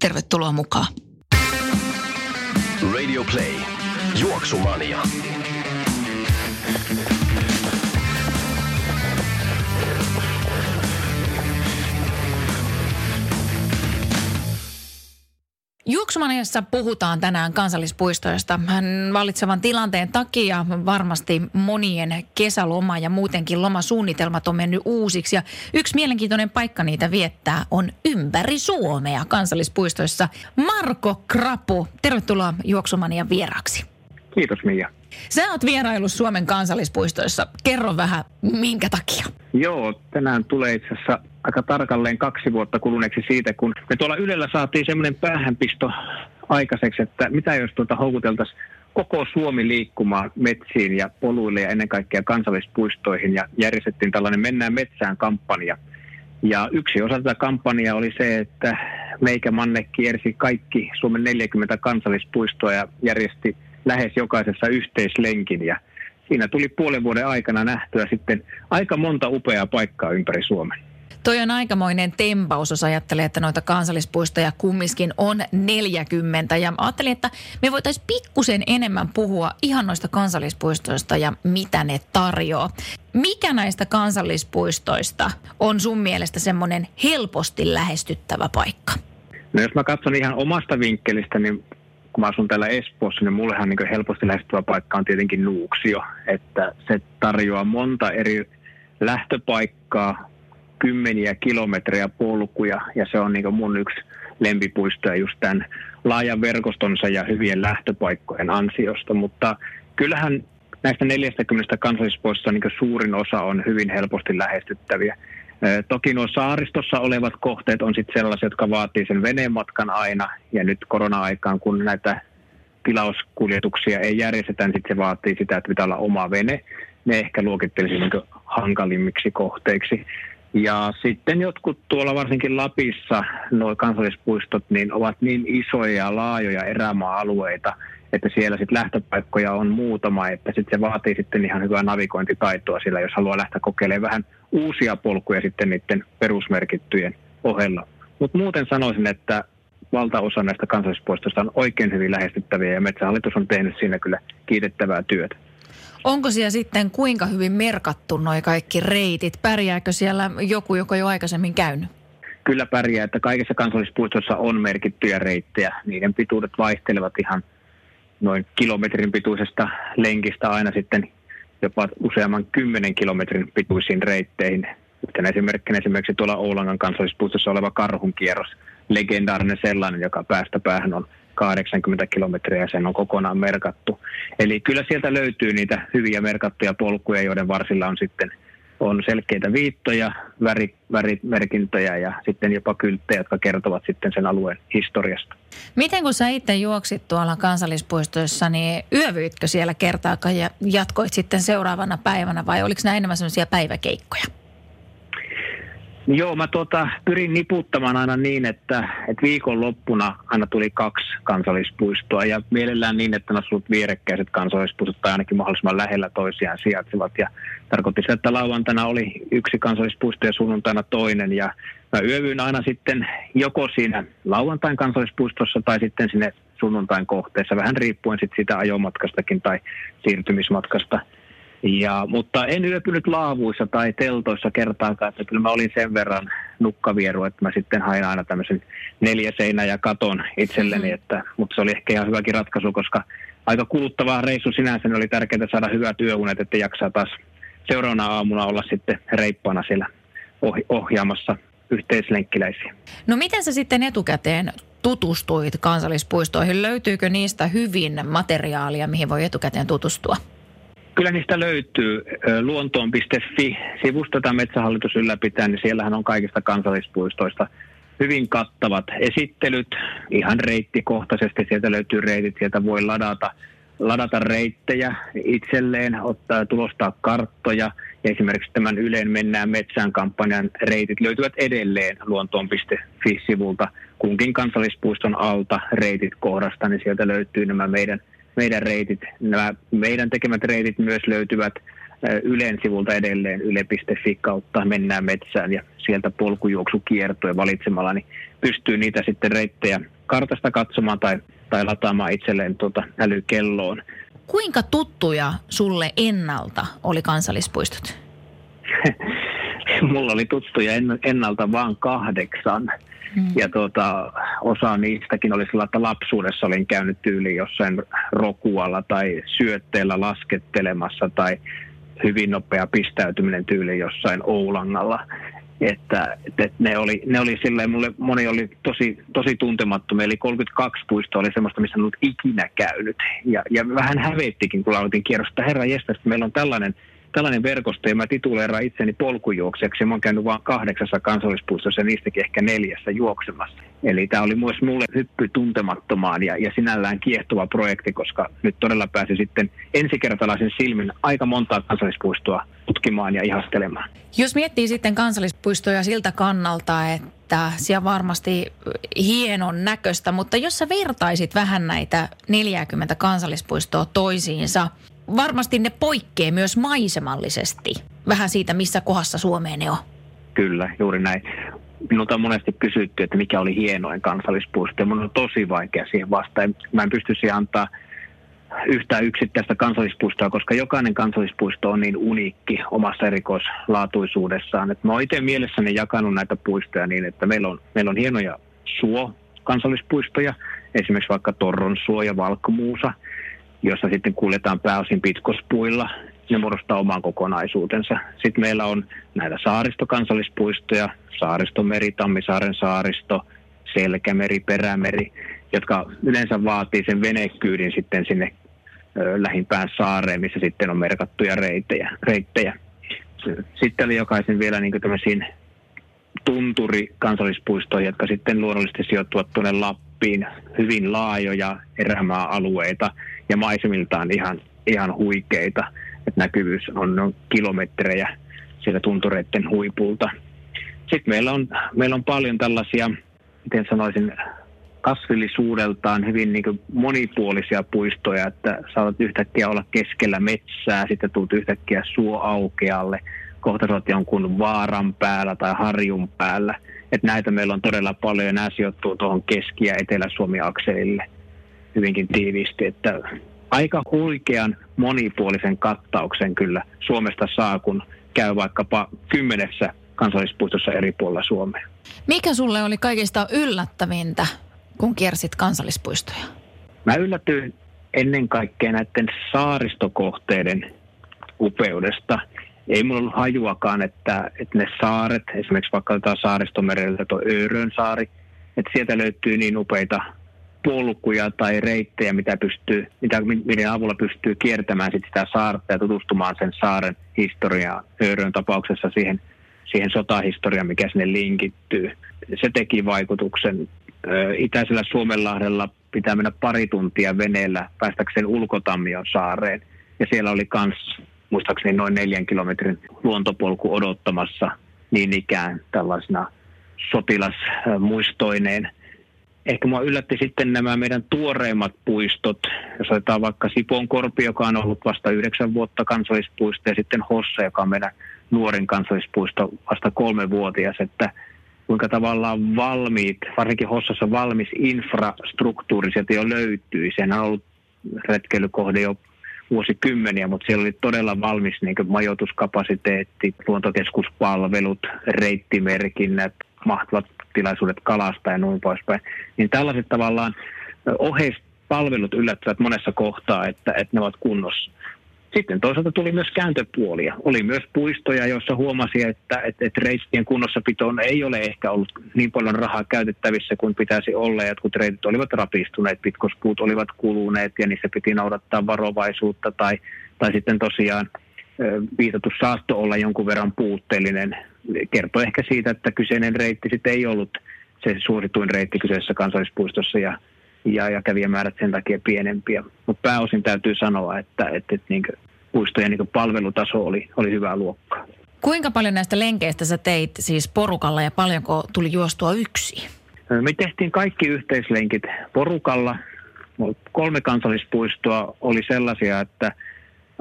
Tervetuloa mukaan. Radio Play. Juoksumania. Juoksumaniassa puhutaan tänään kansallispuistoista. Hän vallitsevan tilanteen takia varmasti monien kesäloma ja muutenkin lomasuunnitelmat on mennyt uusiksi. Ja yksi mielenkiintoinen paikka niitä viettää on ympäri Suomea kansallispuistoissa. Marko Krapu, tervetuloa Juoksumanian vieraksi. Kiitos Mia. Sä oot vierailu Suomen kansallispuistoissa. Kerro vähän, minkä takia? Joo, tänään tulee itse asiassa aika tarkalleen kaksi vuotta kuluneeksi siitä, kun me tuolla Ylellä saatiin semmoinen päähänpisto aikaiseksi, että mitä jos tuota houkuteltaisiin koko Suomi liikkumaan metsiin ja poluille ja ennen kaikkea kansallispuistoihin ja järjestettiin tällainen Mennään metsään kampanja. Ja yksi osa tätä kampanjaa oli se, että meikä Manne kiersi kaikki Suomen 40 kansallispuistoa ja järjesti lähes jokaisessa yhteislenkin ja siinä tuli puolen vuoden aikana nähtyä sitten aika monta upeaa paikkaa ympäri Suomen. Toi on aikamoinen tempaus, jos ajattelee, että noita kansallispuistoja kumminkin on 40. Ja ajattelin, että me voitaisiin pikkusen enemmän puhua ihan noista kansallispuistoista ja mitä ne tarjoaa. Mikä näistä kansallispuistoista on sun mielestä semmoinen helposti lähestyttävä paikka? No jos mä katson ihan omasta vinkkelistä, niin kun mä asun täällä Espoossa, niin mullehan niin helposti lähestyvä paikka on tietenkin Nuuksio. Että se tarjoaa monta eri lähtöpaikkaa, kymmeniä kilometrejä polkuja ja se on niin mun yksi lempipuistoja just tämän laajan verkostonsa ja hyvien lähtöpaikkojen ansiosta, mutta kyllähän näistä 40 kansallispuistosta niin suurin osa on hyvin helposti lähestyttäviä. Toki nuo saaristossa olevat kohteet on sitten sellaisia, jotka vaatii sen venematkan aina, ja nyt korona-aikaan, kun näitä tilauskuljetuksia ei järjestetä, niin sitten se vaatii sitä, että pitää olla oma vene. Ne ehkä luokittelisi niin hankalimmiksi kohteiksi. Ja sitten jotkut tuolla varsinkin Lapissa, nuo kansallispuistot, niin ovat niin isoja ja laajoja erämaa-alueita, että siellä sitten lähtöpaikkoja on muutama, että sitten se vaatii sitten ihan hyvää navigointitaitoa sillä, jos haluaa lähteä kokeilemaan vähän uusia polkuja sitten niiden perusmerkittyjen ohella. Mutta muuten sanoisin, että valtaosa näistä kansallispuistoista on oikein hyvin lähestyttäviä ja Metsähallitus on tehnyt siinä kyllä kiitettävää työtä. Onko siellä sitten kuinka hyvin merkattu noi kaikki reitit? Pärjääkö siellä joku, joka jo aikaisemmin käynyt? Kyllä pärjää, että kaikissa kansallispuistoissa on merkittyjä reittejä. Niiden pituudet vaihtelevat ihan noin kilometrin pituisesta lenkistä aina sitten jopa useamman kymmenen kilometrin pituisiin reitteihin. Yhtenä esimerkkinä esimerkiksi tuolla Oulangan kansallispuistossa oleva karhunkierros, legendaarinen sellainen, joka päästä päähän on 80 kilometriä ja sen on kokonaan merkattu. Eli kyllä sieltä löytyy niitä hyviä merkattuja polkuja, joiden varsilla on sitten on selkeitä viittoja, väri, värimerkintöjä ja sitten jopa kylttejä, jotka kertovat sitten sen alueen historiasta. Miten kun sä itse juoksit tuolla kansallispuistoissa, niin yövyitkö siellä kertaakaan ja jatkoit sitten seuraavana päivänä vai oliko nämä enemmän sellaisia päiväkeikkoja? Joo, mä tuota, pyrin niputtamaan aina niin, että, että viikonloppuna aina tuli kaksi kansallispuistoa ja mielellään niin, että ne olisivat vierekkäiset kansallispuistot tai ainakin mahdollisimman lähellä toisiaan sijaitsevat. Ja tarkoitti se, että lauantaina oli yksi kansallispuisto ja sunnuntaina toinen ja mä yövyin aina sitten joko siinä lauantain kansallispuistossa tai sitten sinne sunnuntain kohteessa, vähän riippuen sitten siitä ajomatkastakin tai siirtymismatkasta – ja, mutta en yöpynyt laavuissa tai teltoissa kertaakaan, että kyllä mä olin sen verran nukkavieru, että mä sitten hain aina tämmöisen neljä seinä ja katon itselleni, mm-hmm. että, mutta se oli ehkä ihan hyväkin ratkaisu, koska aika kuluttava reissu sinänsä, niin oli tärkeää saada hyvät työunet, että jaksaa taas seuraavana aamuna olla sitten reippaana siellä ohjaamassa yhteislenkkiläisiä. No miten sä sitten etukäteen tutustuit kansallispuistoihin? Löytyykö niistä hyvin materiaalia, mihin voi etukäteen tutustua? Kyllä niistä löytyy. Luontoon.fi sivusta, jota Metsähallitus ylläpitää, niin siellähän on kaikista kansallispuistoista hyvin kattavat esittelyt, ihan reittikohtaisesti. Sieltä löytyy reitit, sieltä voi ladata, ladata reittejä itselleen, ottaa tulostaa karttoja. Ja esimerkiksi tämän Yleen Mennään metsään kampanjan reitit löytyvät edelleen luontoon.fi-sivulta kunkin kansallispuiston alta reitit kohdasta, niin sieltä löytyy nämä meidän, meidän reitit. Nämä meidän tekemät reitit myös löytyvät Ylen sivulta edelleen yle.fi kautta mennään metsään ja sieltä polkujuoksukiertoja valitsemalla, niin pystyy niitä sitten reittejä kartasta katsomaan tai, tai lataamaan itselleen tuota älykelloon. Kuinka tuttuja sulle ennalta oli kansallispuistot? Mulla oli tuttuja ennalta vain kahdeksan. Hmm. Ja tuota, osa niistäkin oli sillä, että lapsuudessa olin käynyt tyyliin jossain rokualla tai syötteellä laskettelemassa tai hyvin nopea pistäytyminen tyyli jossain Oulangalla. Että, että ne oli, ne oli silleen, mulle moni oli tosi, tosi tuntemattomia, eli 32 puistoa oli semmoista, missä en ollut ikinä käynyt. Ja, ja vähän hävettikin, kun aloitin kierrosta, herra jästä, meillä on tällainen – tällainen verkosto, ja mä tituleeraan itseni polkujuokseksi. Mä oon käynyt vain kahdeksassa kansallispuistossa ja niistäkin ehkä neljässä juoksemassa. Eli tämä oli myös mulle hyppy tuntemattomaan ja, ja sinällään kiehtova projekti, koska nyt todella pääsi sitten ensikertalaisen silmin aika montaa kansallispuistoa tutkimaan ja ihastelemaan. Jos miettii sitten kansallispuistoja siltä kannalta, että siellä varmasti hienon näköistä, mutta jos sä vertaisit vähän näitä 40 kansallispuistoa toisiinsa, varmasti ne poikkeaa myös maisemallisesti vähän siitä, missä kohdassa Suomeen ne on. Kyllä, juuri näin. Minulta on monesti kysytty, että mikä oli hienoin kansallispuisto. Minun on tosi vaikea siihen vastaan. Mä en pysty siihen antaa yhtään yksittäistä kansallispuistoa, koska jokainen kansallispuisto on niin uniikki omassa erikoislaatuisuudessaan. Että mä oon itse mielessäni jakanut näitä puistoja niin, että meillä on, meillä on hienoja suo kansallispuistoja, esimerkiksi vaikka Torron suo ja Valkmuusa – jossa sitten kuljetaan pääosin pitkospuilla. Ne muodostaa oman kokonaisuutensa. Sitten meillä on näitä saaristokansallispuistoja, saaristomeri, Tammisaaren saaristo, Selkämeri, Perämeri, jotka yleensä vaatii sen venekyydin sitten sinne lähimpään saareen, missä sitten on merkattuja reittejä. reittejä. Sitten oli jokaisen vielä niin tämmöisiin tunturi kansallispuistoja, jotka sitten luonnollisesti sijoittuvat tuonne Lappiin, hyvin laajoja erämaa-alueita, ja maisemiltaan ihan, ihan huikeita. Et näkyvyys on, on kilometrejä sieltä tuntureiden huipulta. Sitten meillä on, meillä on paljon tällaisia, miten sanoisin, kasvillisuudeltaan hyvin niin monipuolisia puistoja, että saatat yhtäkkiä olla keskellä metsää, sitten tulet yhtäkkiä suoaukealle, kohta saat jonkun vaaran päällä tai harjun päällä. Että näitä meillä on todella paljon ja nämä sijoittuu tuohon Keski- ja Etelä-Suomi-akselille hyvinkin tiiviisti, että aika huikean monipuolisen kattauksen kyllä Suomesta saa, kun käy vaikkapa kymmenessä kansallispuistossa eri puolilla Suomea. Mikä sulle oli kaikista yllättävintä, kun kiersit kansallispuistoja? Mä yllätyin ennen kaikkea näiden saaristokohteiden upeudesta. Ei mulla ollut hajuakaan, että, että ne saaret, esimerkiksi vaikka jotain saaristomereltä tuo Öörön saari, että sieltä löytyy niin upeita polkuja tai reittejä, mitä pystyy, mitä, miten avulla pystyy kiertämään sit sitä saarta ja tutustumaan sen saaren historiaan. Öörön tapauksessa siihen, siihen sotahistoriaan, mikä sinne linkittyy. Se teki vaikutuksen. Itäisellä Suomenlahdella pitää mennä pari tuntia veneellä päästäkseen ulkotammion saareen. Ja siellä oli myös muistaakseni noin neljän kilometrin luontopolku odottamassa niin ikään tällaisena sotilasmuistoineen – ehkä mua yllätti sitten nämä meidän tuoreimmat puistot. Jos otetaan vaikka Sipon Korpi, joka on ollut vasta yhdeksän vuotta kansallispuisto, ja sitten Hossa, joka on meidän nuorin kansallispuisto vasta kolme vuotias, että kuinka tavallaan valmiit, varsinkin Hossassa valmis infrastruktuuri sieltä jo löytyy. Sehän on ollut retkeilykohde jo vuosikymmeniä, mutta siellä oli todella valmis niin majoituskapasiteetti, luontokeskuspalvelut, reittimerkinnät, mahtavat tilaisuudet kalasta ja noin poispäin. Niin tällaiset tavallaan oheispalvelut yllättävät monessa kohtaa, että, että ne ovat kunnossa. Sitten toisaalta tuli myös kääntöpuolia. Oli myös puistoja, joissa huomasi, että, että, että reittien kunnossapitoon ei ole ehkä ollut niin paljon rahaa käytettävissä kuin pitäisi olla. Jotkut reitit olivat rapistuneet, pitkospuut olivat kuluneet ja niissä piti noudattaa varovaisuutta tai, tai sitten tosiaan viitattu saasto olla jonkun verran puutteellinen. Kertoo ehkä siitä, että kyseinen reitti sitten ei ollut se suosituin reitti kyseessä kansallispuistossa ja, ja, ja kävijämäärät sen takia pienempiä. Mutta pääosin täytyy sanoa, että, että, että niin puistojen niin palvelutaso oli, oli hyvää luokkaa. Kuinka paljon näistä lenkeistä sä teit siis porukalla ja paljonko tuli juostua yksi? Me tehtiin kaikki yhteislenkit porukalla. Kolme kansallispuistoa oli sellaisia, että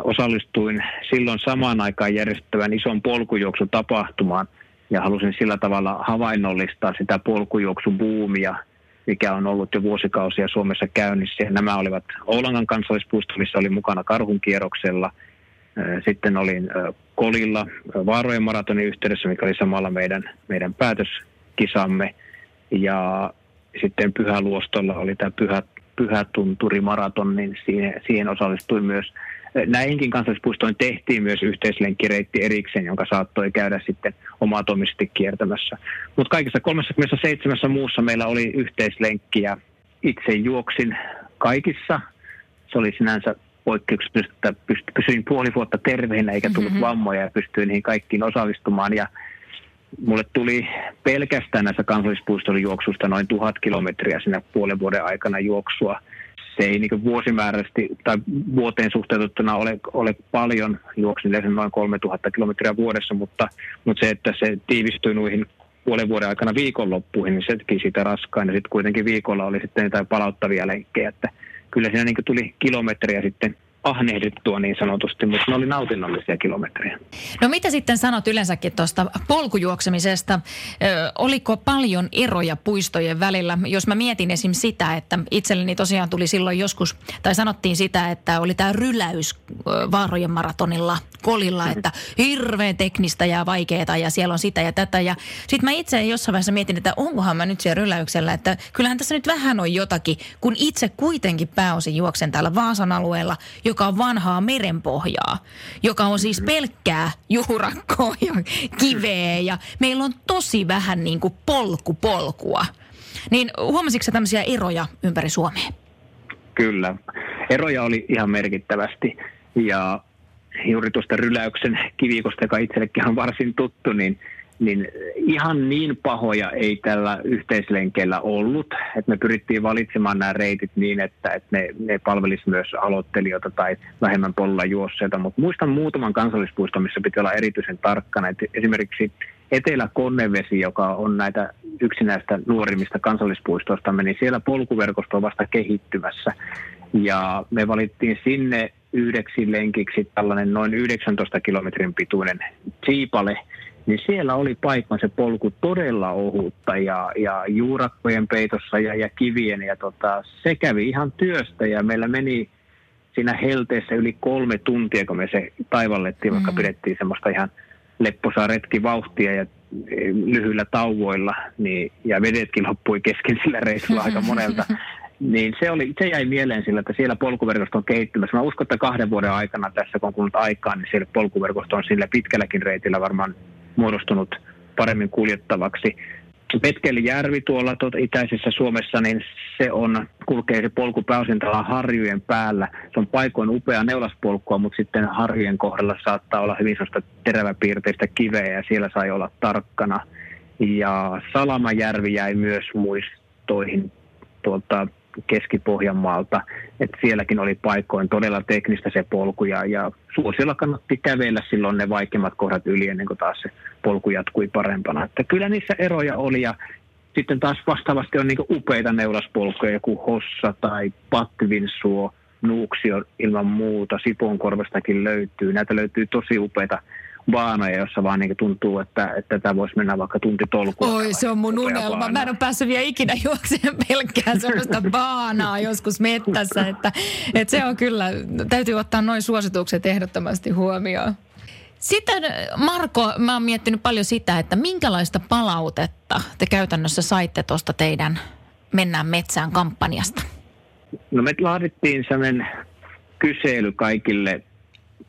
osallistuin silloin samaan aikaan järjestettävän ison polkujuoksutapahtumaan ja halusin sillä tavalla havainnollistaa sitä polkujuoksubuumia, mikä on ollut jo vuosikausia Suomessa käynnissä. Nämä olivat Oulangan kansallispuisto, missä oli mukana karhunkierroksella. Sitten olin Kolilla Vaarojen maratonin yhteydessä, mikä oli samalla meidän, meidän päätöskisamme. Ja sitten Pyhäluostolla oli tämä Pyhä, Pyhätunturi-maraton, niin siihen, siihen osallistui myös. Näihinkin kansallispuistoihin tehtiin myös yhteislenkkireitti erikseen, jonka saattoi käydä sitten omatoimisesti kiertämässä. Mutta kaikissa 37 muussa meillä oli yhteislenkki ja itse juoksin kaikissa. Se oli sinänsä poikkeuksellista, että pysyin puoli vuotta terveenä eikä tullut mm-hmm. vammoja ja pystyin niihin kaikkiin osallistumaan. Ja mulle tuli pelkästään näissä kansallispuiston juoksusta noin tuhat kilometriä siinä puolen vuoden aikana juoksua. Se ei niin vuosimääräisesti tai vuoteen suhteutettuna ole, ole paljon, juoksin noin 3000 kilometriä vuodessa, mutta, mutta se, että se tiivistyi noihin puolen vuoden aikana viikonloppuihin, niin se teki siitä raskaan. Ja sitten kuitenkin viikolla oli sitten jotain palauttavia lenkkejä, että kyllä siinä niin tuli kilometriä sitten ahnehdittua niin sanotusti, mutta ne oli nautinnollisia kilometrejä. No mitä sitten sanot yleensäkin tuosta polkujuoksemisesta? Ö, oliko paljon eroja puistojen välillä? Jos mä mietin esim. sitä, että itselleni tosiaan tuli silloin joskus, tai sanottiin sitä, että oli tämä ryläys Vaarojen maratonilla kolilla, mm-hmm. että hirveän teknistä ja vaikeaa ja siellä on sitä ja tätä. Ja sitten mä itse jossain vaiheessa mietin, että onkohan mä nyt siellä ryläyksellä, että kyllähän tässä nyt vähän on jotakin, kun itse kuitenkin pääosin juoksen täällä Vaasan alueella, joka on vanhaa merenpohjaa, joka on siis pelkkää juurakkoa ja kiveä ja meillä on tosi vähän niin kuin polkupolkua. Niin huomasitko tämmöisiä eroja ympäri Suomea? Kyllä. Eroja oli ihan merkittävästi ja juuri tuosta ryläyksen kivikosta, joka itsellekin on varsin tuttu, niin niin ihan niin pahoja ei tällä yhteislenkeillä ollut. että me pyrittiin valitsemaan nämä reitit niin, että, että ne, ne palvelisi myös aloittelijoita tai vähemmän polla juosseita. Mutta muistan muutaman kansallispuiston, missä pitää olla erityisen tarkkana. Et esimerkiksi Etelä-Konnevesi, joka on näitä yksi näistä nuorimmista kansallispuistoista, niin siellä polkuverkosto on vasta kehittymässä. Ja me valittiin sinne yhdeksi lenkiksi tällainen noin 19 kilometrin pituinen Tsiipale – niin siellä oli paikkan se polku todella ohutta ja, ja juurakkojen peitossa ja, ja kivien. Ja tota, se kävi ihan työstä ja meillä meni siinä helteessä yli kolme tuntia, kun me se taivallettiin, vaikka mm. pidettiin semmoista ihan lepposaa retkivauhtia ja e, lyhyillä tauvoilla, niin, ja vedetkin loppui kesken sillä reissulla aika monelta. Niin se, oli, se jäi mieleen sillä, että siellä polkuverkosto on kehittymässä. Mä uskon, että kahden vuoden aikana tässä, kun on kulunut aikaa, niin siellä polkuverkosto on sillä pitkälläkin reitillä varmaan muodostunut paremmin kuljettavaksi. Petkelijärvi tuolla tuota itäisessä Suomessa, niin se on, kulkee se polku pääosin harjujen päällä. Se on paikoin upea neulaspolkua, mutta sitten harjujen kohdalla saattaa olla hyvin sellaista teräväpiirteistä kiveä ja siellä sai olla tarkkana. Ja Salamajärvi jäi myös muistoihin tuolta Keski-Pohjanmaalta, että sielläkin oli paikoin todella teknistä se polku ja, ja suosiolla kannatti kävellä silloin ne vaikeimmat kohdat yli ennen kuin taas se polku jatkui parempana. Että kyllä niissä eroja oli ja sitten taas vastaavasti on niin upeita neulaspolkuja, joku Hossa tai Patvinsuo, Nuuksio ilman muuta, Sipoonkorvastakin löytyy. Näitä löytyy tosi upeita baanoja, jossa vaan niin tuntuu, että, että tätä voisi mennä vaikka tunti tolkua. Oi, se on mun unelma. Baana. Mä en ole päässyt vielä ikinä juokseen pelkkää sellaista baanaa joskus mettässä, että, että se on kyllä, täytyy ottaa noin suositukset ehdottomasti huomioon. Sitten Marko, mä oon miettinyt paljon sitä, että minkälaista palautetta te käytännössä saitte tuosta teidän Mennään metsään kampanjasta? No me laadittiin sellainen kysely kaikille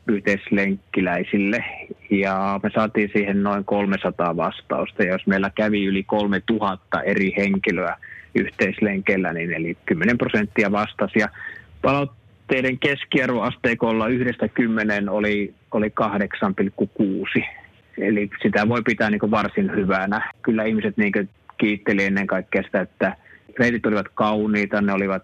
yhteislenkkiläisille ja me saatiin siihen noin 300 vastausta. Ja jos meillä kävi yli 3000 eri henkilöä yhteislenkellä, niin eli 10 prosenttia vastasi. Ja palautteiden keskiarvoasteikolla yhdestä kymmenen oli, oli 8,6. Eli sitä voi pitää niin varsin hyvänä. Kyllä ihmiset niin kiitteli ennen kaikkea sitä, että reitit olivat kauniita, ne olivat,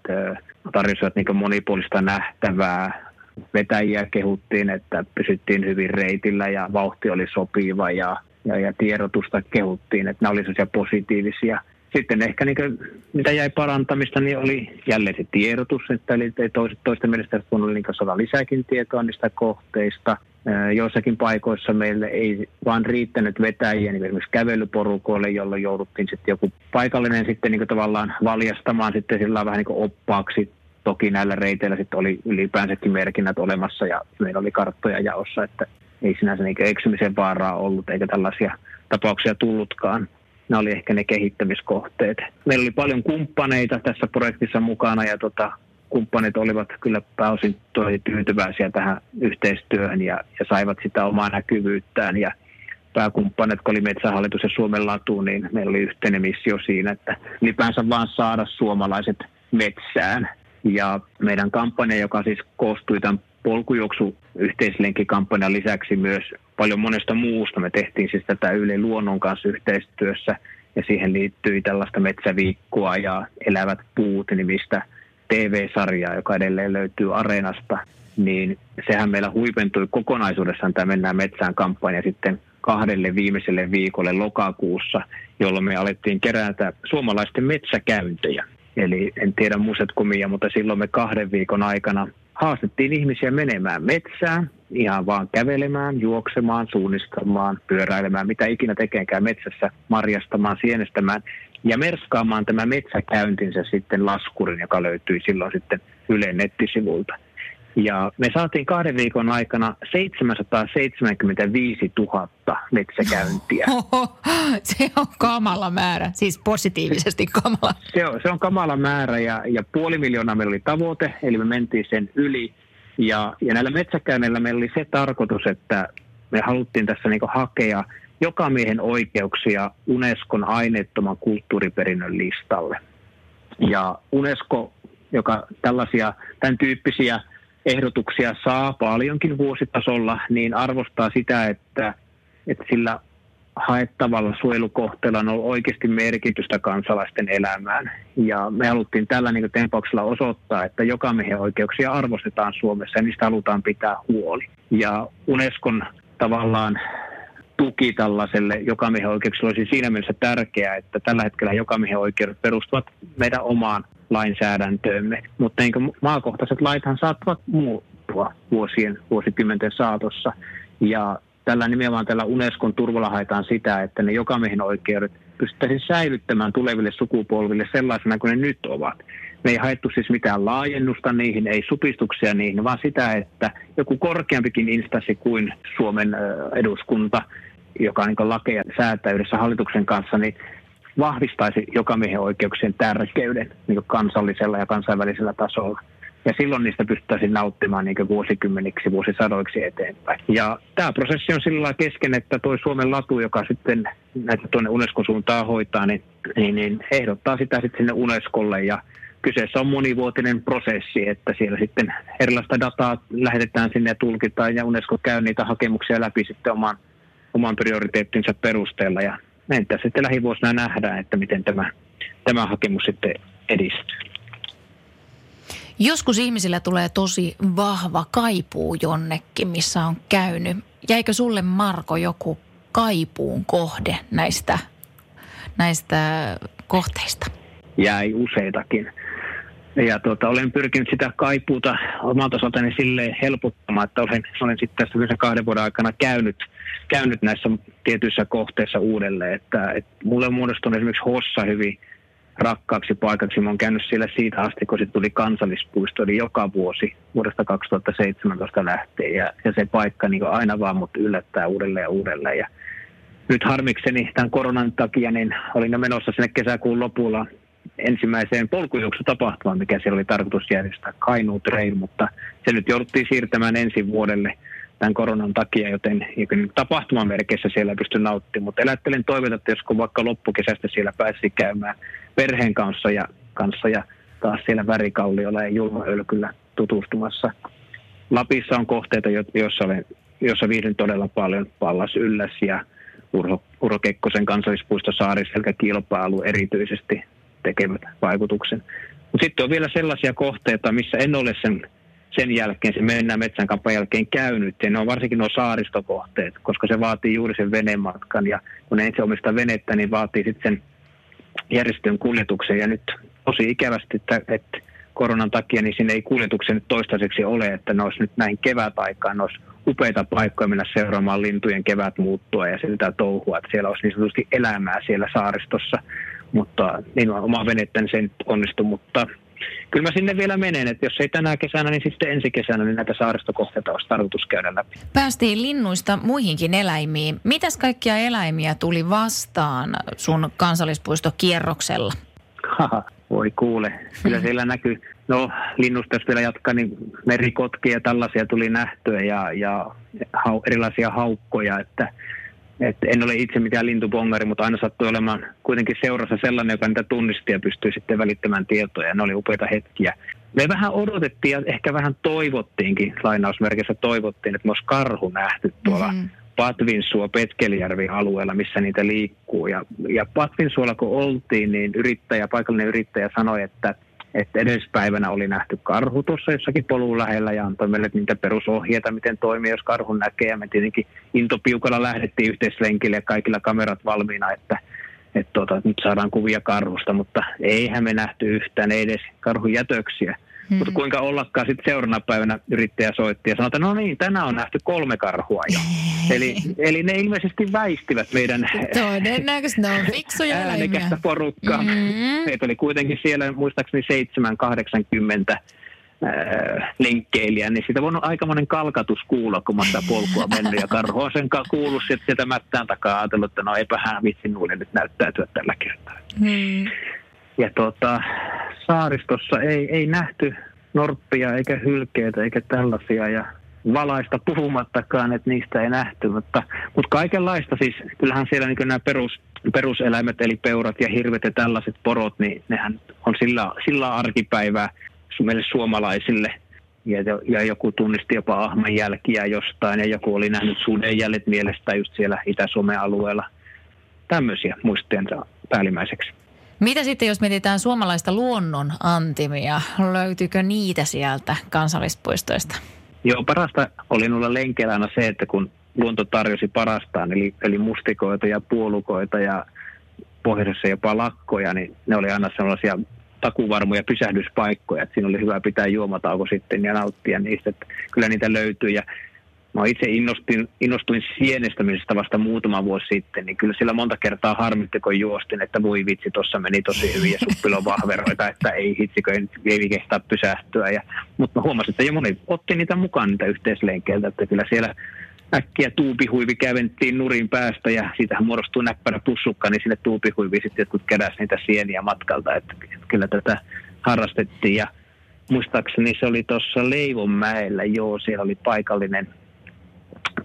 tarjosivat niin monipuolista nähtävää, vetäjiä kehuttiin, että pysyttiin hyvin reitillä ja vauhti oli sopiva ja, ja, ja tiedotusta kehuttiin, että nämä olivat positiivisia. Sitten ehkä niin kuin, mitä jäi parantamista, niin oli jälleen se tiedotus, että eli toiset, toisten mielestä kun oli niin saada lisääkin tietoa niistä kohteista. Joissakin paikoissa meille ei vaan riittänyt vetäjiä, niin esimerkiksi kävelyporukoille, jolloin jouduttiin sitten joku paikallinen sitten niin tavallaan valjastamaan sitten sillä vähän niin oppaaksi Toki näillä reiteillä sitten oli ylipäänsäkin merkinnät olemassa ja meillä oli karttoja jaossa, että ei sinänsä niin eksymisen vaaraa ollut eikä tällaisia tapauksia tullutkaan. Nämä oli ehkä ne kehittämiskohteet. Meillä oli paljon kumppaneita tässä projektissa mukana ja tota, kumppanit olivat kyllä pääosin tosi tyytyväisiä tähän yhteistyöhön ja, ja saivat sitä omaa näkyvyyttään ja pääkumppanit, kun oli Metsähallitus ja Suomen Latu, niin meillä oli yhteinen missio siinä, että ylipäänsä vaan saada suomalaiset metsään. Ja meidän kampanja, joka siis koostui tämän polkujuoksu yhteislenkkikampanjan lisäksi myös paljon monesta muusta. Me tehtiin siis tätä Yle Luonnon kanssa yhteistyössä ja siihen liittyi tällaista metsäviikkoa ja Elävät puut nimistä TV-sarjaa, joka edelleen löytyy Areenasta. Niin sehän meillä huipentui kokonaisuudessaan tämä Mennään metsään kampanja sitten kahdelle viimeiselle viikolle lokakuussa, jolloin me alettiin kerätä suomalaisten metsäkäyntejä. Eli en tiedä musetkumia, mutta silloin me kahden viikon aikana haastettiin ihmisiä menemään metsään, ihan vaan kävelemään, juoksemaan, suunnistamaan, pyöräilemään, mitä ikinä tekeekään metsässä, marjastamaan, sienestämään ja merskaamaan tämä metsäkäyntinsä sitten laskurin, joka löytyi silloin sitten Ylen nettisivulta. Ja me saatiin kahden viikon aikana 775 000 metsäkäyntiä. Oho, se on kamala määrä, siis positiivisesti kamala. Se on, se on kamala määrä ja, ja puoli miljoonaa meillä oli tavoite, eli me mentiin sen yli. Ja, ja näillä metsäkäynneillä meillä oli se tarkoitus, että me haluttiin tässä niin hakea joka miehen oikeuksia Unescon aineettoman kulttuuriperinnön listalle. Ja Unesco, joka tällaisia, tämän tyyppisiä ehdotuksia saa paljonkin vuositasolla, niin arvostaa sitä, että, että sillä haettavalla suojelukohteella on oikeasti merkitystä kansalaisten elämään. Ja me haluttiin tällä niin tempauksella osoittaa, että joka miehen oikeuksia arvostetaan Suomessa ja niistä halutaan pitää huoli. Ja Unescon tavallaan tuki tällaiselle jokamiehen oikeuksille olisi siinä mielessä tärkeää, että tällä hetkellä jokamiehen oikeudet perustuvat meidän omaan lainsäädäntöömme. Mutta niin maakohtaiset laithan saattavat muuttua vuosien, vuosikymmenten saatossa. Ja tällä nimenomaan tällä Unescon turvalla haetaan sitä, että ne jokamiehen oikeudet pystyttäisiin säilyttämään tuleville sukupolville sellaisena kuin ne nyt ovat. Me ei haettu siis mitään laajennusta niihin, ei supistuksia niihin, vaan sitä, että joku korkeampikin instanssi kuin Suomen eduskunta, joka on niin lakeja säätää yhdessä hallituksen kanssa, niin vahvistaisi oikeuksien tärkeyden niin kansallisella ja kansainvälisellä tasolla. Ja silloin niistä pystyttäisiin nauttimaan niin vuosikymmeniksi, vuosisadoiksi eteenpäin. Ja tämä prosessi on sillä kesken, että tuo Suomen latu, joka sitten näitä tuonne Unescon suuntaan hoitaa, niin, niin, niin ehdottaa sitä sitten sinne Unescolle. Ja kyseessä on monivuotinen prosessi, että siellä sitten erilaista dataa lähetetään sinne ja tulkitaan ja Unesco käy niitä hakemuksia läpi sitten oman, oman prioriteettinsa perusteella. Ja meidän sitten lähivuosina nähdään, että miten tämä, tämä hakemus sitten edistyy. Joskus ihmisillä tulee tosi vahva kaipuu jonnekin, missä on käynyt. Jäikö sulle Marko joku kaipuun kohde näistä, näistä kohteista? Jäi useitakin. Ja tuota, olen pyrkinyt sitä kaipuuta omalta osaltani silleen helpottamaan, että olen, olen sitten tässä kahden vuoden aikana käynyt, käynyt näissä tietyissä kohteissa uudelleen. Että, että mulle on muodostunut esimerkiksi Hossa hyvin rakkaaksi paikaksi. Mä oon käynyt siellä siitä asti, kun se tuli kansallispuisto, eli joka vuosi vuodesta 2017 lähtien. Ja, ja se paikka niin aina vaan mut yllättää uudelleen ja uudelleen. Ja nyt harmikseni tämän koronan takia, niin olin menossa sinne kesäkuun lopulla ensimmäiseen polkujuoksutapahtumaan, mikä siellä oli tarkoitus järjestää Kainuut Trail, mutta se nyt jouduttiin siirtämään ensi vuodelle tämän koronan takia, joten, tapahtuman merkeissä siellä ei pysty nauttimaan. Mutta elättelen toiveita, että josko vaikka loppukesästä siellä pääsi käymään perheen kanssa ja, kanssa ja taas siellä värikalliolla ja julmaölkyllä tutustumassa. Lapissa on kohteita, joissa, olen, joissa viihdyn todella paljon, Pallas Ylläs ja Urho, Urho Kekkosen kansallispuisto Saariselkä-kilpailu erityisesti tekevät vaikutuksen. Mutta sitten on vielä sellaisia kohteita, missä en ole sen, sen jälkeen, sen Mennään metsän kampan jälkeen käynyt. Ja ne on varsinkin nuo saaristokohteet, koska se vaatii juuri sen venematkan. Ja kun itse omista venettä, niin vaatii sitten sen järjestön kuljetuksen. Ja nyt tosi ikävästi, että, että koronan takia niin sinne ei kuljetuksen toistaiseksi ole, että ne olisi nyt näin kevätaikaan, ne olisi upeita paikkoja mennä seuraamaan lintujen kevät muuttua ja sitä touhua, että siellä olisi niin sanotusti elämää siellä saaristossa, mutta niin oma venettä niin se ei onnistu, mutta kyllä mä sinne vielä menen, että jos ei tänä kesänä, niin sitten ensi kesänä, niin näitä saaristokohteita olisi tarkoitus käydä läpi. Päästiin linnuista muihinkin eläimiin. Mitäs kaikkia eläimiä tuli vastaan sun kansallispuistokierroksella? Haha, voi kuule. Kyllä siellä näkyy, no linnusta jos vielä jatkaa, niin merikotkia ja tällaisia tuli nähtyä ja, ja hau, erilaisia haukkoja, että et en ole itse mitään lintupongari, mutta aina sattui olemaan kuitenkin seurassa sellainen, joka niitä tunnisti ja pystyi sitten välittämään tietoja. Ne oli upeita hetkiä. Me vähän odotettiin ja ehkä vähän toivottiinkin, lainausmerkissä toivottiin, että me olisi karhu nähty tuolla mm-hmm. Patvinsuo Petkelijärvi alueella, missä niitä liikkuu. Ja, ja Patvinsuolla kun oltiin, niin yrittäjä, paikallinen yrittäjä sanoi, että, että edellispäivänä oli nähty karhu tuossa jossakin polun lähellä ja antoi meille niitä perusohjeita, miten toimii, jos karhun näkee. Ja me tietenkin intopiukalla lähdettiin yhteislenkille kaikilla kamerat valmiina, että, että tuota, nyt saadaan kuvia karhusta, mutta eihän me nähty yhtään, ei edes karhun Mm-hmm. Mutta kuinka ollakaan sitten seuraavana päivänä yrittäjä soitti ja sanoi, että no niin, tänään on nähty kolme karhua jo. eli, eli ne ilmeisesti väistivät meidän Todennäköisesti ne on fiksuja äänekästä porukkaa. Mm-hmm. Meitä oli kuitenkin siellä muistaakseni 780 lenkkeilijä, niin siitä on aikamoinen kalkatus kuulla, kun mä sitä polkua mennyt. Ja karhu on sen kuullut sieltä mättään takaa ajatellut, että no eipä hän vitsi nuille nyt näyttäytyä tällä kertaa. Hmm. Ja tota, saaristossa ei, ei nähty norppia eikä hylkeitä eikä tällaisia ja valaista puhumattakaan, että niistä ei nähty, mutta, mutta kaikenlaista siis, kyllähän siellä niin nämä perus, peruseläimet, eli peurat ja hirvet ja tällaiset porot, niin nehän on sillä, sillä arkipäivää meille suomalaisille. Ja, ja joku tunnisti jopa ahman jälkiä jostain ja joku oli nähnyt suden jäljet mielestä just siellä Itä-Suomen alueella. Tämmöisiä muistien päällimmäiseksi. Mitä sitten, jos mietitään suomalaista luonnon antimia? Löytyykö niitä sieltä kansallispuistoista? Joo, parasta oli nulla lenkeillä aina se, että kun luonto tarjosi parastaan, eli, eli mustikoita ja puolukoita ja pohjoisessa jopa lakkoja, niin ne oli aina sellaisia takuvarmoja pysähdyspaikkoja, että siinä oli hyvä pitää juomatauko sitten ja nauttia niistä, että kyllä niitä löytyy ja Mä itse innostuin, innostuin sienestämisestä vasta muutama vuosi sitten, niin kyllä sillä monta kertaa harmitti, kun juostin, että voi vitsi, tuossa meni tosi hyvin ja suppilo vahveroita, että ei hitsi, kun ei, ei kehtaa pysähtyä. Ja, mutta mä huomasin, että jo moni otti niitä mukaan niitä yhteislenkeiltä, että kyllä siellä äkkiä tuupihuivi käventiin nurin päästä ja siitähän muodostuu näppärä pussukka, niin sinne tuupihuivi sitten jotkut keräs niitä sieniä matkalta, että kyllä tätä harrastettiin ja muistaakseni se oli tuossa Leivonmäellä, joo, siellä oli paikallinen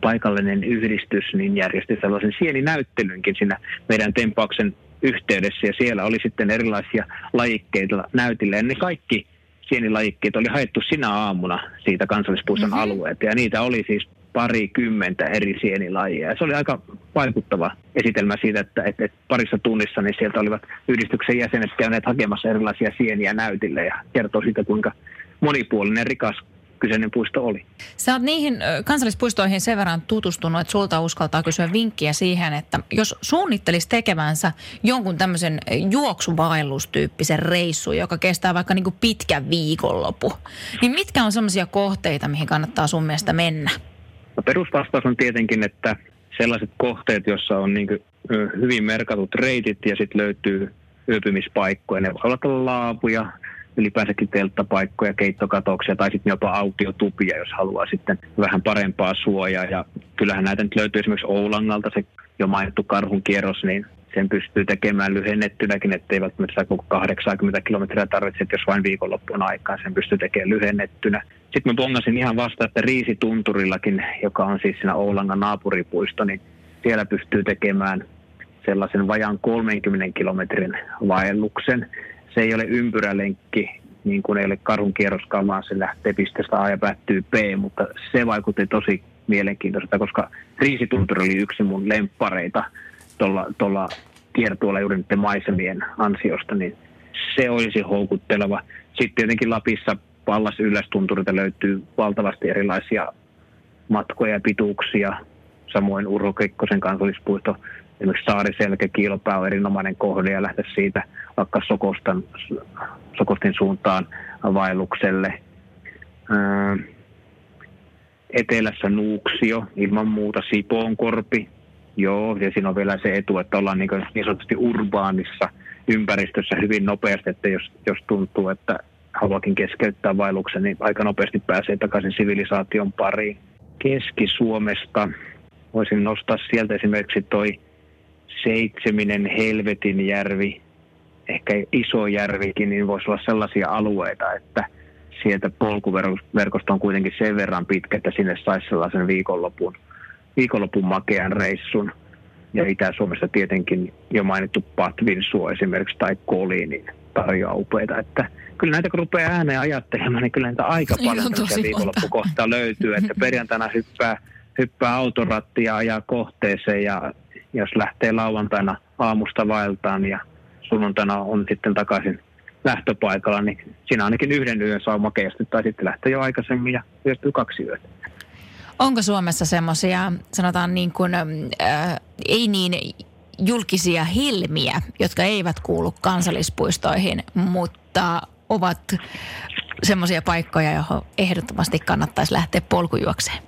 paikallinen yhdistys niin järjesti sellaisen sieninäyttelynkin siinä meidän tempauksen yhteydessä ja siellä oli sitten erilaisia lajikkeita näytillä ja ne kaikki sienilajikkeet oli haettu sinä aamuna siitä kansallispuiston mm-hmm. alueelta ja niitä oli siis pari kymmentä eri sienilajia. Ja se oli aika vaikuttava esitelmä siitä, että, että, että parissa tunnissa niin sieltä olivat yhdistyksen jäsenet käyneet hakemassa erilaisia sieniä näytille ja kertoo siitä, kuinka monipuolinen rikas kyseinen puisto oli. Sä oot niihin kansallispuistoihin sen verran tutustunut, että sulta uskaltaa kysyä vinkkiä siihen, että jos suunnittelisi tekevänsä jonkun tämmöisen juoksuvaellustyyppisen reissu, joka kestää vaikka niin kuin pitkän viikonlopu, niin mitkä on semmoisia kohteita, mihin kannattaa sun mielestä mennä? No perusvastaus on tietenkin, että sellaiset kohteet, joissa on niin hyvin merkatut reitit ja sitten löytyy yöpymispaikkoja. Ne voivat olla laapuja, ylipäänsäkin telttapaikkoja, keittokatoksia tai sitten jopa autiotupia, jos haluaa sitten vähän parempaa suojaa. Ja kyllähän näitä nyt löytyy esimerkiksi Oulangalta se jo mainittu karhun kierros, niin sen pystyy tekemään lyhennettynäkin, ettei välttämättä koko 80 kilometriä tarvitse, jos vain viikonloppuun aikaan sen pystyy tekemään lyhennettynä. Sitten mä bongasin ihan vasta, että Riisitunturillakin, joka on siis siinä Oulangan naapuripuisto, niin siellä pystyy tekemään sellaisen vajaan 30 kilometrin vaelluksen se ei ole ympyrälenkki, niin kuin ei ole karhun kierroskaan, vaan se lähtee pisteestä A ja päättyy B, mutta se vaikutti tosi mielenkiintoista, koska riisitunturi oli yksi mun lemppareita tuolla, tuolla kiertueella juuri niiden maisemien ansiosta, niin se olisi houkutteleva. Sitten tietenkin Lapissa Pallas Yllästunturilta löytyy valtavasti erilaisia matkoja ja pituuksia. Samoin Urho Kekkosen kansallispuisto, esimerkiksi Saariselkä, Kiilopää on erinomainen kohde ja lähteä siitä vaikka Sokostan, Sokostin suuntaan vaellukselle. Etelässä Nuuksio, ilman muuta Sipoonkorpi. Joo, ja siinä on vielä se etu, että ollaan niin, niin sanotusti urbaanissa ympäristössä hyvin nopeasti, että jos, jos tuntuu, että haluakin keskeyttää vaelluksen, niin aika nopeasti pääsee takaisin sivilisaation pariin. Keski-Suomesta voisin nostaa sieltä esimerkiksi toi Seitseminen Helvetin järvi, ehkä iso järvikin, niin voisi olla sellaisia alueita, että sieltä polkuverkosto on kuitenkin sen verran pitkä, että sinne saisi sellaisen viikonlopun, viikonlopun makean reissun. Ja Itä-Suomessa tietenkin jo mainittu Patvinsuo esimerkiksi tai Koli, niin tarjoaa upeita. Että kyllä näitä kun rupeaa ääneen ajattelemaan, niin kyllä näitä aika paljon viikonloppukohtaa löytyy. Että perjantaina hyppää, hyppää autorattia ja ajaa kohteeseen ja jos lähtee lauantaina aamusta vaeltaan ja sunnuntaina on sitten takaisin lähtöpaikalla, niin siinä ainakin yhden yön saa makeasti tai sitten lähtee jo aikaisemmin ja yöstyy kaksi yötä. Onko Suomessa semmoisia, sanotaan niin kuin, äh, ei niin julkisia helmiä, jotka eivät kuulu kansallispuistoihin, mutta ovat semmoisia paikkoja, johon ehdottomasti kannattaisi lähteä polkujuokseen?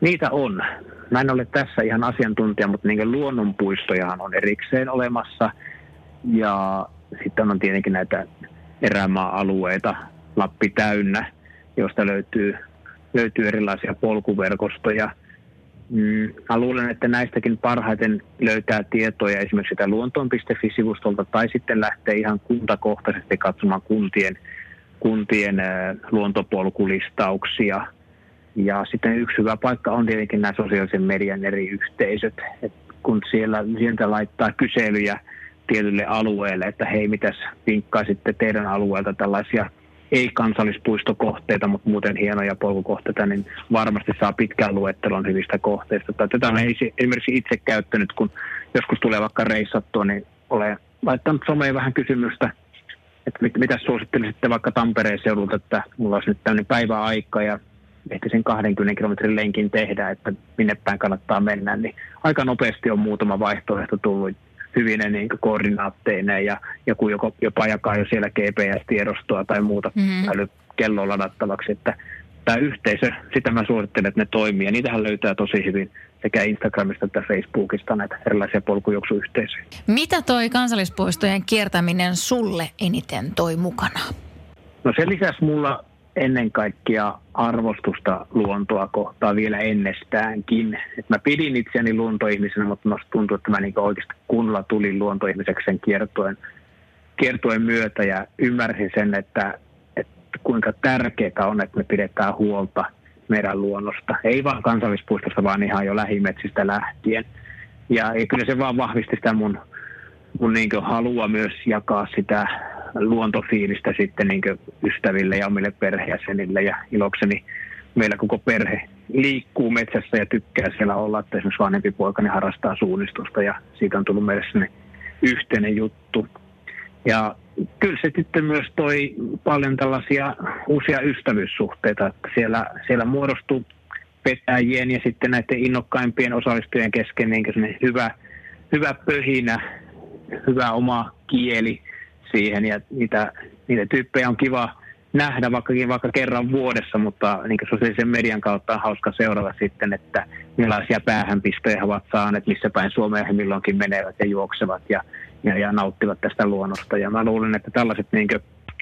Niitä on. Mä en ole tässä ihan asiantuntija, mutta niin luonnonpuistojahan on erikseen olemassa. Ja sitten on tietenkin näitä erämaa-alueita, Lappi täynnä, josta löytyy, löytyy erilaisia polkuverkostoja. Mm, mä luulen, että näistäkin parhaiten löytää tietoja esimerkiksi sitä luontoon.fi-sivustolta tai sitten lähtee ihan kuntakohtaisesti katsomaan kuntien, kuntien luontopolkulistauksia – ja sitten yksi hyvä paikka on tietenkin nämä sosiaalisen median eri yhteisöt. Et kun siellä sieltä laittaa kyselyjä tietylle alueelle, että hei, mitäs sitten teidän alueelta tällaisia ei-kansallispuistokohteita, mutta muuten hienoja polkukohteita, niin varmasti saa pitkän luettelon hyvistä kohteista. Tätä olen esimerkiksi itse käyttänyt, kun joskus tulee vaikka reissattua, niin olen laittanut someen vähän kysymystä, että mit, mitä suosittelisitte vaikka Tampereen seudulta, että mulla olisi nyt tämmöinen päiväaika ja sen 20 kilometrin lenkin tehdä, että minne päin kannattaa mennä, niin aika nopeasti on muutama vaihtoehto tullut hyvinen niin koordinaatteineen ja joku joko, jopa jakaa jo siellä GPS-tiedostoa tai muuta mm-hmm. älykelloa ladattavaksi, että tämä yhteisö, sitä mä suosittelen, että ne toimii ja niitähän löytää tosi hyvin sekä Instagramista että Facebookista näitä erilaisia polkujuoksuyhteisöjä. Mitä toi kansallispuistojen kiertäminen sulle eniten toi mukana? No se lisäsi mulla ennen kaikkea arvostusta luontoa kohtaan vielä ennestäänkin. Et mä pidin itseäni luontoihmisenä, mutta musta tuntuu, että mä niinku oikeasti kunnolla tulin luontoihmiseksi sen kiertoen, kiertoen myötä ja ymmärsin sen, että, että kuinka tärkeää on, että me pidetään huolta meidän luonnosta. Ei vaan kansallispuistosta, vaan ihan jo lähimetsistä lähtien. Ja, ja kyllä se vaan vahvisti sitä mun, mun niin halua myös jakaa sitä luontofiilistä sitten niin ystäville ja omille perheenjäsenille ja ilokseni meillä koko perhe liikkuu metsässä ja tykkää siellä olla, että esimerkiksi vanhempi poikani harrastaa suunnistusta ja siitä on tullut meille sinne yhteinen juttu. Ja kyllä se sitten myös toi paljon tällaisia uusia ystävyyssuhteita, että siellä, siellä muodostuu petäjien ja sitten näiden innokkaimpien osallistujien kesken niin hyvä, hyvä pöhinä, hyvä oma kieli, siihen ja niitä, niitä tyyppejä on kiva nähdä vaikkakin vaikka kerran vuodessa, mutta niin sosiaalisen median kautta on hauska seurata sitten, että millaisia päähänpistoja he ovat saaneet, missä päin Suomea he milloinkin menevät ja juoksevat ja, ja, ja nauttivat tästä luonnosta. Ja mä luulen, että tällaiset niin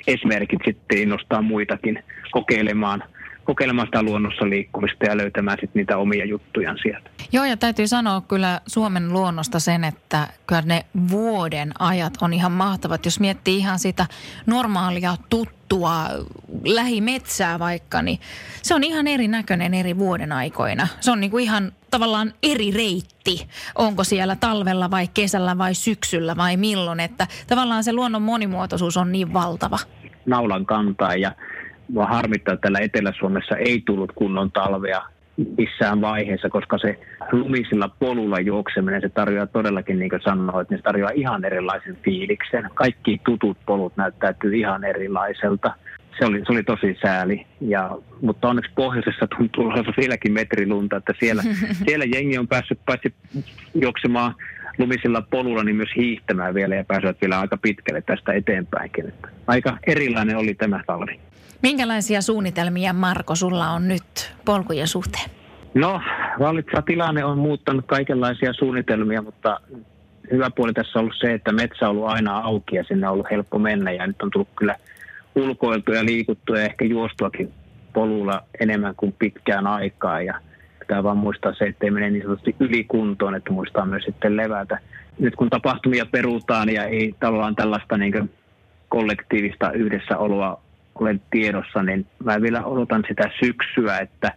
esimerkit sitten innostaa muitakin kokeilemaan – kokeilemaan sitä luonnossa liikkumista ja löytämään sitten niitä omia juttuja sieltä. Joo, ja täytyy sanoa kyllä Suomen luonnosta sen, että kyllä ne vuoden ajat on ihan mahtavat. Jos miettii ihan sitä normaalia tuttua lähimetsää vaikka, niin se on ihan erinäköinen eri vuoden aikoina. Se on niinku ihan tavallaan eri reitti. Onko siellä talvella vai kesällä vai syksyllä vai milloin, että tavallaan se luonnon monimuotoisuus on niin valtava. Naulan kantaa ja vaan harmittaa, että täällä Etelä-Suomessa ei tullut kunnon talvea missään vaiheessa, koska se lumisilla polulla juokseminen, se tarjoaa todellakin, niin kuin sanoit, niin se tarjoaa ihan erilaisen fiiliksen. Kaikki tutut polut näyttäytyy ihan erilaiselta. Se oli, se oli tosi sääli, ja, mutta onneksi pohjoisessa tuntuu olevan vieläkin metrilunta, että siellä, siellä jengi on päässyt paitsi juoksemaan lumisilla polulla, niin myös hiihtämään vielä ja pääsevät vielä aika pitkälle tästä eteenpäinkin. Aika erilainen oli tämä talvi. Minkälaisia suunnitelmia, Marko, sulla on nyt polkujen suhteen? No, vallitseva tilanne on muuttanut kaikenlaisia suunnitelmia, mutta hyvä puoli tässä on ollut se, että metsä on ollut aina auki ja sinne on ollut helppo mennä ja nyt on tullut kyllä ulkoiltu ja liikuttu ja ehkä juostuakin polulla enemmän kuin pitkään aikaa ja pitää vaan muistaa se, että ei mene niin sanotusti ylikuntoon, että muistaa myös sitten levätä. Nyt kun tapahtumia perutaan ja ei tavallaan tällaista niin kollektiivista yhdessäoloa ole tiedossa, niin mä vielä odotan sitä syksyä, että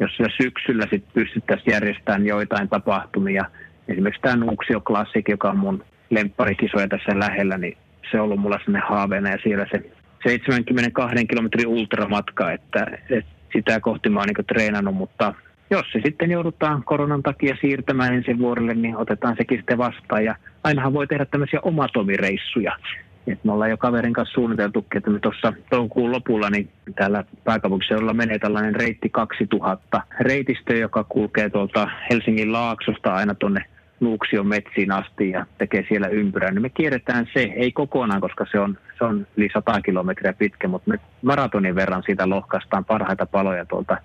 jos sillä syksyllä sitten pystyttäisiin järjestämään joitain tapahtumia, esimerkiksi tämä Nuuksio Classic, joka on mun lempparikisoja tässä lähellä, niin se on ollut mulla sinne haaveena ja siellä se 72 kilometrin ultramatka, että, että sitä kohti mä oon niin treenannut, mutta jos se sitten joudutaan koronan takia siirtämään ensi vuodelle, niin otetaan sekin sitten vastaan. Ja ainahan voi tehdä tämmöisiä omatomireissuja. Et me ollaan jo kaverin kanssa suunniteltu, että me tuossa toukokuun lopulla niin täällä pääkaupunkiseudulla menee tällainen reitti 2000 reitistö, joka kulkee tuolta Helsingin Laaksosta aina tuonne Nuuksion metsiin asti ja tekee siellä ympyrän. Niin me kierretään se, ei kokonaan, koska se on, se on yli 100 kilometriä pitkä, mutta me maratonin verran siitä lohkaistaan parhaita paloja tuolta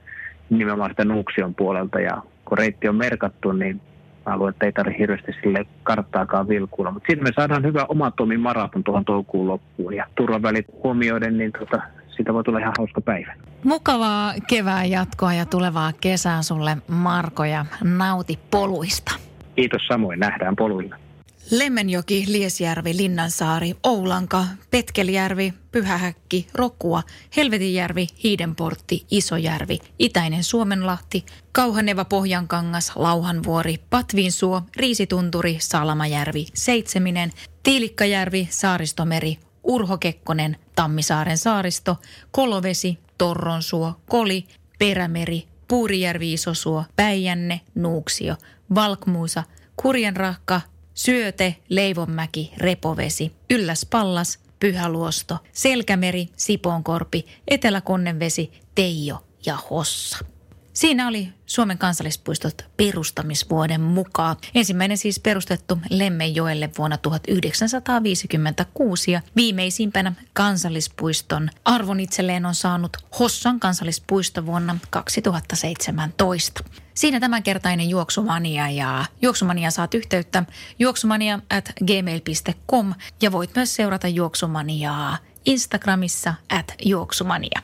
nimenomaan sitä Nuuksion puolelta ja kun reitti on merkattu, niin että ei tarvitse hirveästi sille karttaakaan vilkuilla. Mutta sitten me saadaan hyvä oma toimi maraton tuohon toukokuun loppuun ja turvavälit huomioiden, niin tota, siitä voi tulla ihan hauska päivä. Mukavaa kevään jatkoa ja tulevaa kesää sulle Marko ja nauti poluista. Kiitos samoin, nähdään poluilla. Lemmenjoki, Liesjärvi, Linnansaari, Oulanka, Petkelijärvi, Pyhähäkki, Rokua, Helvetinjärvi, Hiidenportti, Isojärvi, Itäinen Suomenlahti, Kauhaneva Pohjankangas, Lauhanvuori, Patvinsuo, Riisitunturi, Salamajärvi, Seitseminen, Tiilikkajärvi, Saaristomeri, Urho Kekkonen, Tammisaaren saaristo, Kolovesi, Torronsuo, Koli, Perämeri, Puurijärvi Isosuo, Päijänne, Nuuksio, Valkmuusa, Kurjenrahka, Syöte, Leivonmäki, Repovesi, Ylläspallas, Pyhäluosto, Selkämeri, Sipoonkorpi, Etelä-Konnenvesi, Teijo ja Hossa. Siinä oli Suomen kansallispuistot perustamisvuoden mukaan. Ensimmäinen siis perustettu Lemmenjoelle vuonna 1956 ja viimeisimpänä kansallispuiston arvon itselleen on saanut Hossan kansallispuisto vuonna 2017. Siinä tämänkertainen Juoksumania ja Juoksumania saat yhteyttä juoksumania at gmail.com ja voit myös seurata Juoksumaniaa Instagramissa at Juoksumania.